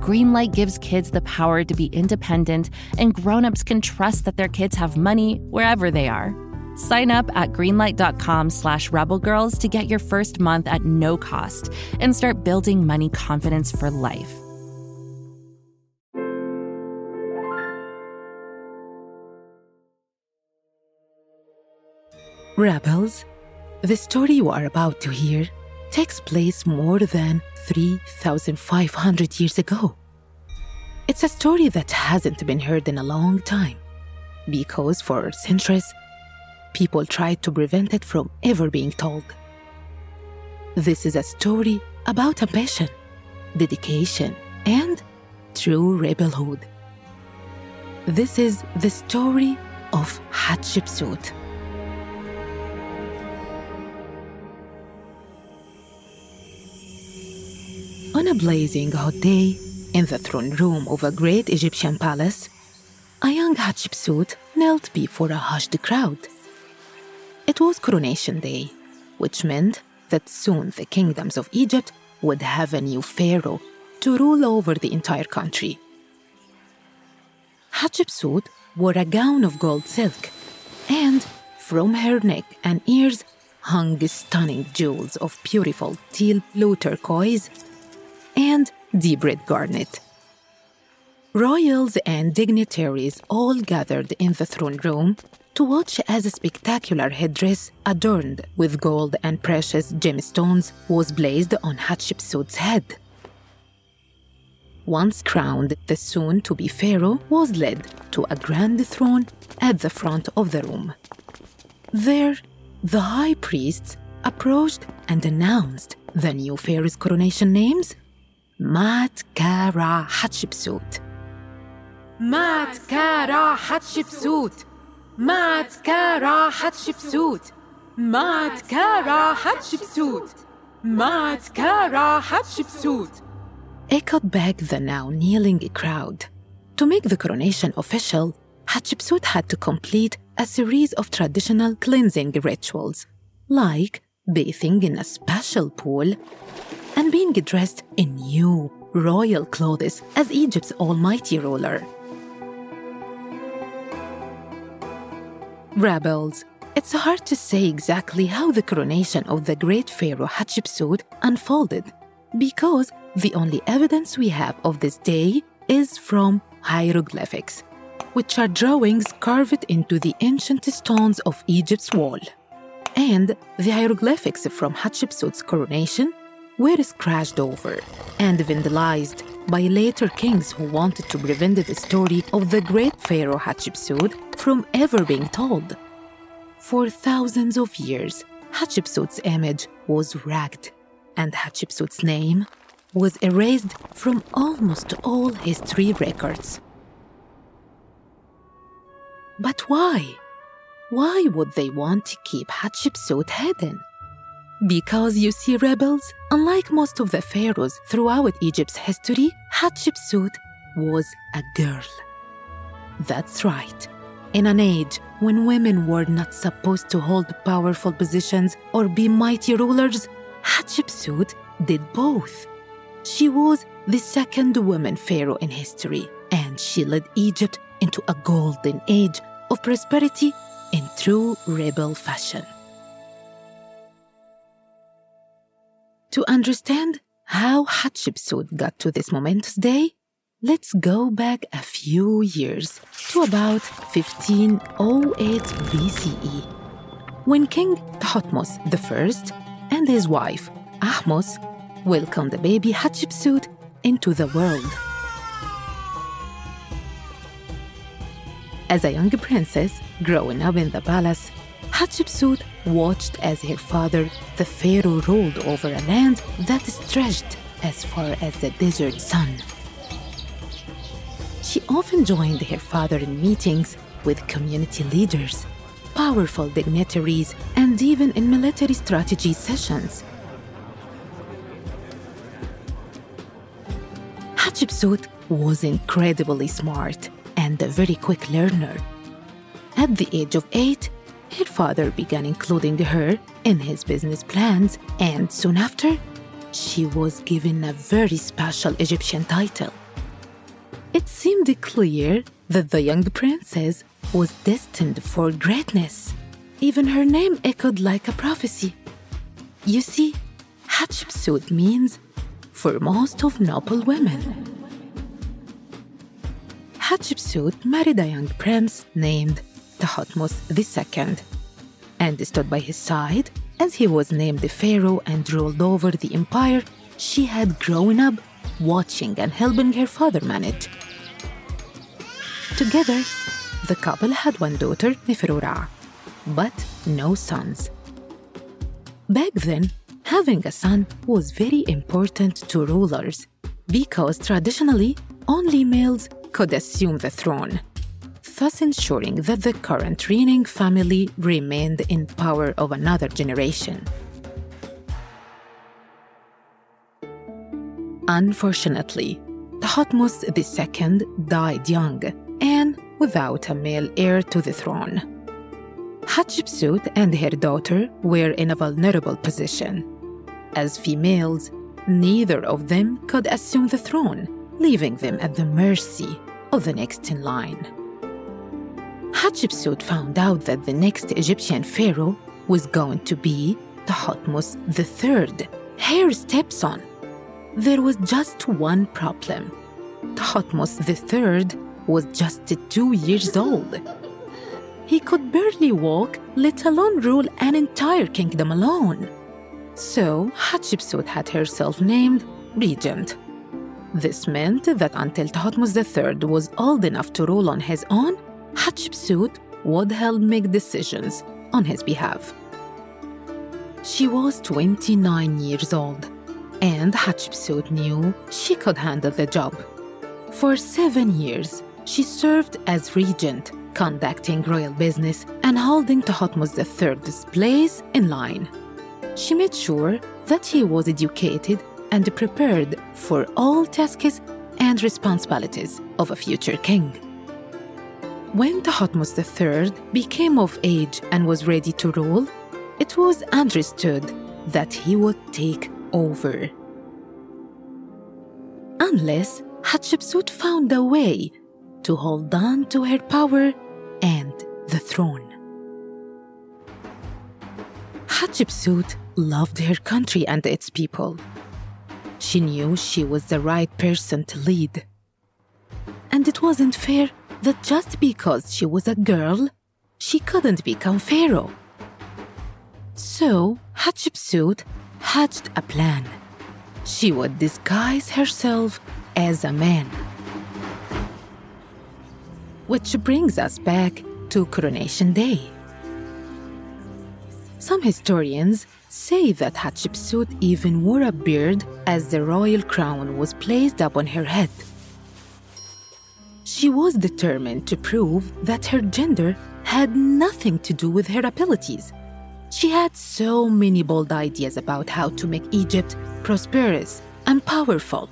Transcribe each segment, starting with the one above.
Greenlight gives kids the power to be independent, and grown-ups can trust that their kids have money wherever they are. Sign up at greenlight.com slash rebelgirls to get your first month at no cost and start building money confidence for life. Rebels, the story you are about to hear takes place more than 3,500 years ago. It's a story that hasn't been heard in a long time because for centuries, people tried to prevent it from ever being told. This is a story about ambition, dedication, and true rebelhood. This is the story of Hatshepsut. On a blazing hot day, in the throne room of a great Egyptian palace, a young Hatshepsut knelt before a hushed crowd. It was coronation day, which meant that soon the kingdoms of Egypt would have a new pharaoh to rule over the entire country. Hatshepsut wore a gown of gold silk, and from her neck and ears hung stunning jewels of beautiful teal blue turquoise and red garnet. Royals and dignitaries all gathered in the throne room to watch as a spectacular headdress adorned with gold and precious gemstones was blazed on Hatshepsut's head. Once crowned, the soon to be pharaoh was led to a grand throne at the front of the room. There, the high priests approached and announced the new pharaoh's coronation names Hatshepsut. Mat Kara Hatshepsut. Maatkare Hatshepsut. Maatkare Hatshepsut. Echoed back the now kneeling crowd. To make the coronation official, Hatshepsut had to complete a series of traditional cleansing rituals, like bathing in a special pool and being dressed in new royal clothes as Egypt's almighty ruler. Rebels, it's hard to say exactly how the coronation of the great pharaoh Hatshepsut unfolded because the only evidence we have of this day is from hieroglyphics, which are drawings carved into the ancient stones of Egypt's wall. And the hieroglyphics from Hatshepsut's coronation were scratched over and vandalized by later kings who wanted to prevent the story of the great pharaoh Hatshepsut from ever being told. For thousands of years, Hatshepsut's image was wrecked, and Hatshepsut's name was erased from almost all history records. But why? Why would they want to keep Hatshepsut hidden? Because you see, rebels, unlike most of the pharaohs throughout Egypt's history, Hatshepsut was a girl. That's right. In an age when women were not supposed to hold powerful positions or be mighty rulers, Hatshepsut did both. She was the second woman pharaoh in history, and she led Egypt into a golden age of prosperity in true rebel fashion. To understand how Hatshepsut got to this momentous day, let's go back a few years to about 1508 BCE, when King Thutmose I and his wife Ahmose welcomed the baby Hatshepsut into the world. As a young princess growing up in the palace, Hatshepsut watched as her father, the pharaoh, ruled over a land that stretched as far as the desert sun. She often joined her father in meetings with community leaders, powerful dignitaries, and even in military strategy sessions. Hatshepsut was incredibly smart and a very quick learner. At the age of eight, her father began including her in his business plans, and soon after, she was given a very special Egyptian title. It seemed clear that the young princess was destined for greatness. Even her name echoed like a prophecy. You see, Hatshepsut means foremost of noble women. Hatshepsut married a young prince named Thutmose II and stood by his side as he was named the pharaoh and ruled over the empire she had grown up watching and helping her father manage. Together, the couple had one daughter, Neferura, but no sons. Back then, having a son was very important to rulers because traditionally only males could assume the throne, thus ensuring that the current reigning family remained in power of another generation. Unfortunately, Thutmose II died young and without a male heir to the throne. Hatshepsut and her daughter were in a vulnerable position. As females, neither of them could assume the throne, leaving them at the mercy of the next in line. Hatshepsut found out that the next Egyptian pharaoh was going to be Thutmose III, her stepson. There was just one problem. Thutmose III was just two years old. He could barely walk, let alone rule an entire kingdom alone. So Hatshepsut had herself named regent. This meant that until Thutmose III was old enough to rule on his own, Hatshepsut would help make decisions on his behalf. She was 29 years old, and Hatshepsut knew she could handle the job. For seven years, she served as regent, conducting royal business and holding Thutmose III's place in line. She made sure that he was educated and prepared for all tasks and responsibilities of a future king. When Thutmose III became of age and was ready to rule, it was understood that he would take over. Unless Hatshepsut found a way to hold on to her power and the throne. Hatshepsut loved her country and its people. She knew she was the right person to lead. And it wasn't fair that just because she was a girl, she couldn't become pharaoh. So Hatshepsut hatched a plan. She would disguise herself as a man. Which brings us back to Coronation Day. Some historians say that Hatshepsut even wore a beard as the royal crown was placed upon her head. She was determined to prove that her gender had nothing to do with her abilities. She had so many bold ideas about how to make Egypt prosperous and powerful.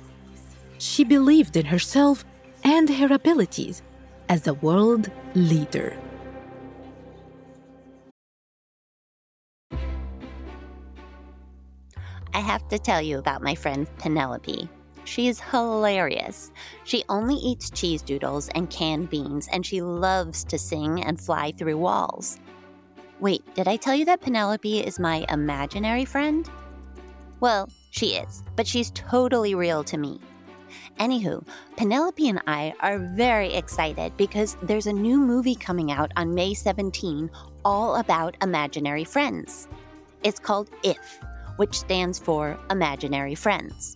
She believed in herself and her abilities as a world leader. I have to tell you about my friend Penelope. She is hilarious. She only eats cheese doodles and canned beans, and she loves to sing and fly through walls. Wait, did I tell you that Penelope is my imaginary friend? Well, she is, but she's totally real to me. Anywho, Penelope and I are very excited because there's a new movie coming out on May 17 all about imaginary friends. It's called IF, which stands for Imaginary Friends.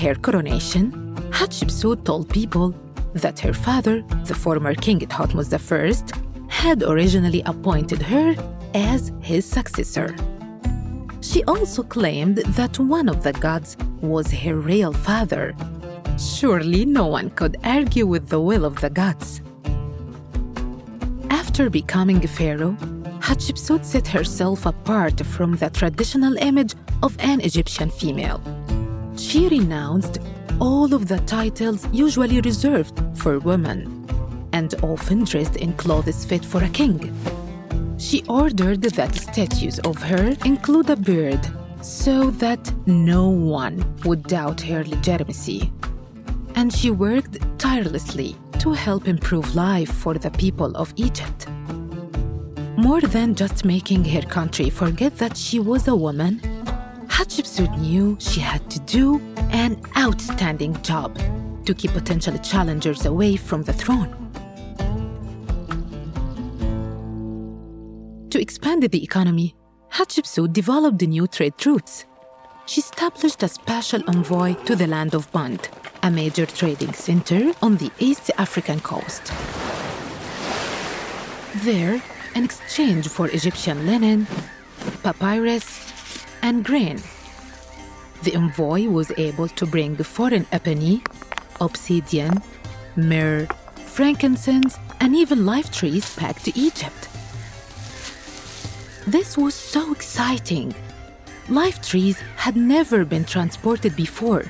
Her coronation, Hatshepsut told people that her father, the former king Thutmose I, had originally appointed her as his successor. She also claimed that one of the gods was her real father. Surely no one could argue with the will of the gods. After becoming pharaoh, Hatshepsut set herself apart from the traditional image of an Egyptian female. She renounced all of the titles usually reserved for women and often dressed in clothes fit for a king. She ordered that statues of her include a bird so that no one would doubt her legitimacy. And she worked tirelessly to help improve life for the people of Egypt. More than just making her country forget that she was a woman, Hatshepsut knew she had to do an outstanding job to keep potential challengers away from the throne. To expand the economy, Hatshepsut developed new trade routes. She established a special envoy to the land of Punt, a major trading center on the East African coast. There, in exchange for Egyptian linen, papyrus, and grain. The envoy was able to bring foreign ebony, obsidian, myrrh, frankincense, and even live trees back to Egypt. This was so exciting. Live trees had never been transported before.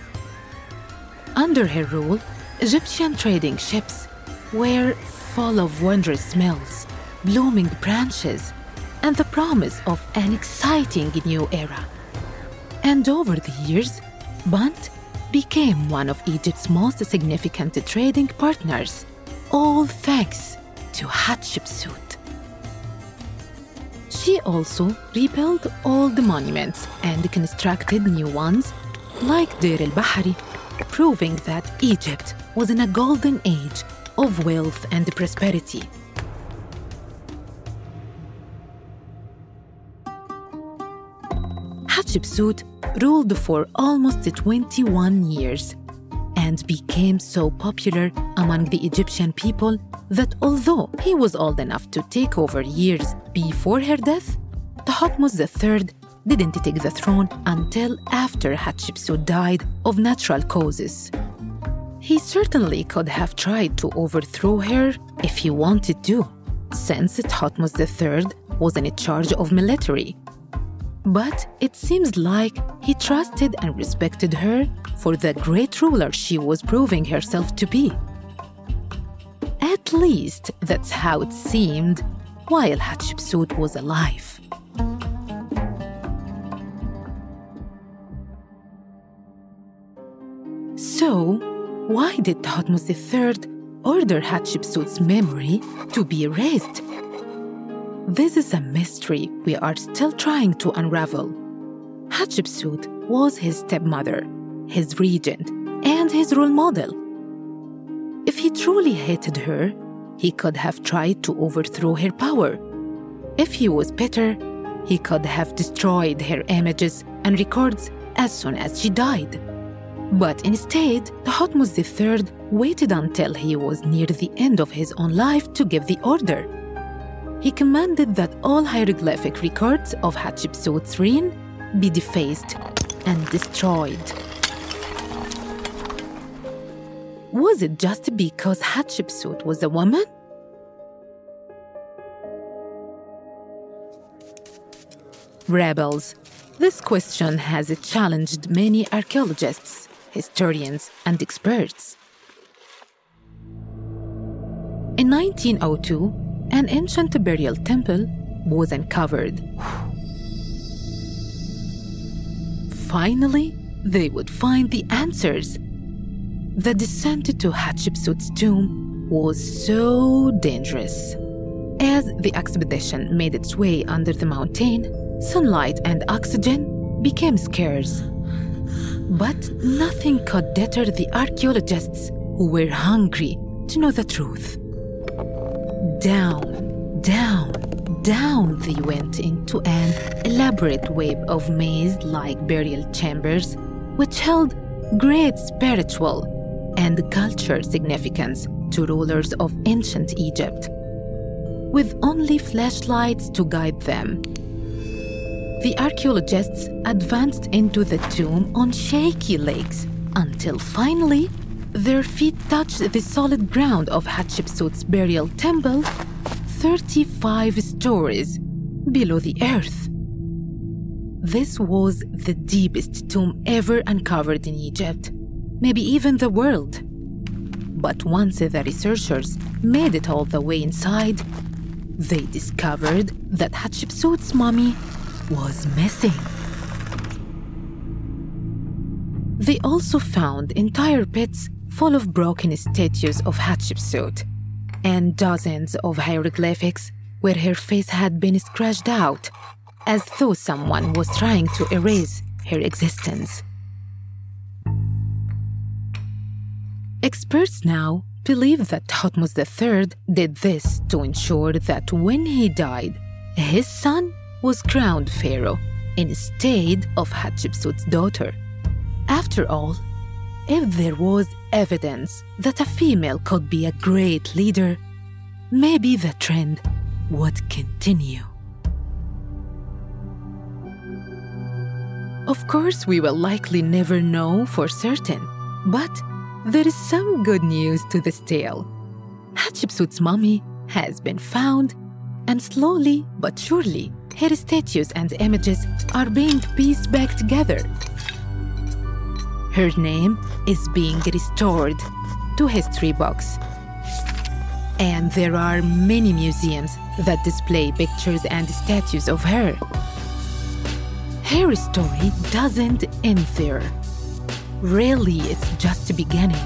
Under her rule, Egyptian trading ships were full of wondrous smells, blooming branches, and the promise of an exciting new era. And over the years, Punt became one of Egypt's most significant trading partners, all thanks to Hatshepsut. She also rebuilt old monuments and constructed new ones, like Deir el Bahari, proving that Egypt was in a golden age of wealth and prosperity. Hatshepsut ruled for almost 21 years and became so popular among the Egyptian people that although he was old enough to take over years before her death, Thutmose III didn't take the throne until after Hatshepsut died of natural causes. He certainly could have tried to overthrow her if he wanted to, since Thutmose III was in charge of military but it seems like he trusted and respected her for the great ruler she was proving herself to be. At least that's how it seemed while Hatshepsut was alive. So, why did Thutmose III order Hatshepsut's memory to be erased. This is a mystery we are still trying to unravel. Hatshepsut was his stepmother, his regent, and his role model. If he truly hated her, he could have tried to overthrow her power. If he was bitter, he could have destroyed her images and records as soon as she died. But instead, Thutmose III waited until he was near the end of his own life to give the order. He commanded that all hieroglyphic records of Hatshepsut's reign be defaced and destroyed. Was it just because Hatshepsut was a woman? Rebels. This question has challenged many archaeologists, historians, and experts. In 1902, an ancient burial temple was uncovered. Finally, they would find the answers. The descent to Hatshepsut's tomb was so dangerous. As the expedition made its way under the mountain, sunlight and oxygen became scarce. But nothing could deter the archaeologists who were hungry to know the truth. Down, down, down they went into an elaborate web of maze like burial chambers, which held great spiritual and cultural significance to rulers of ancient Egypt. With only flashlights to guide them, the archaeologists advanced into the tomb on shaky legs until finally their feet touched the solid ground of Hatshepsut's burial temple 35 stories below the earth. This was the deepest tomb ever uncovered in Egypt, maybe even the world. But once the researchers made it all the way inside, they discovered that Hatshepsut's mummy was missing. They also found entire pits full of broken statues of Hatshepsut and dozens of hieroglyphics where her face had been scratched out, as though someone was trying to erase her existence. Experts now believe that Thutmose III did this to ensure that when he died, his son was crowned pharaoh instead of Hatshepsut's daughter. After all, if there was evidence that a female could be a great leader, maybe the trend would continue. Of course, we will likely never know for certain, but there is some good news to this tale. Hatshepsut's mummy has been found, and slowly but surely, her statues and images are being pieced back together. Her name is being restored to history books. And there are many museums that display pictures and statues of her. Her story doesn't end there. Really, it's just the beginning.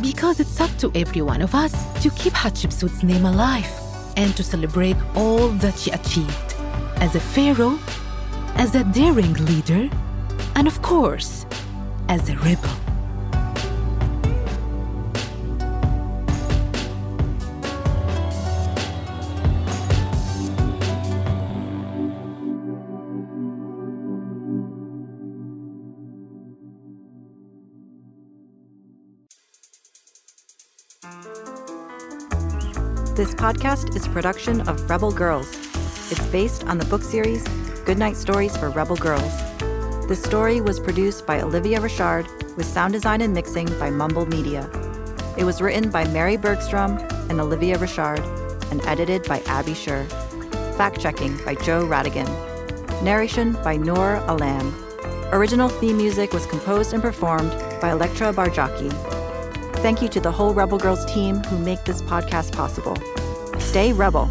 Because it's up to every one of us to keep Hatshepsut's name alive and to celebrate all that she achieved as a pharaoh, as a daring leader, and of course, as a rebel. This podcast is a production of Rebel Girls. It's based on the book series Goodnight Stories for Rebel Girls. The story was produced by Olivia Richard with sound design and mixing by Mumble Media. It was written by Mary Bergstrom and Olivia Richard and edited by Abby Sher. Fact checking by Joe Radigan. Narration by Noor Alam. Original theme music was composed and performed by Elettra Bargiacchi. Thank you to the whole Rebel Girls team who make this podcast possible. Stay Rebel.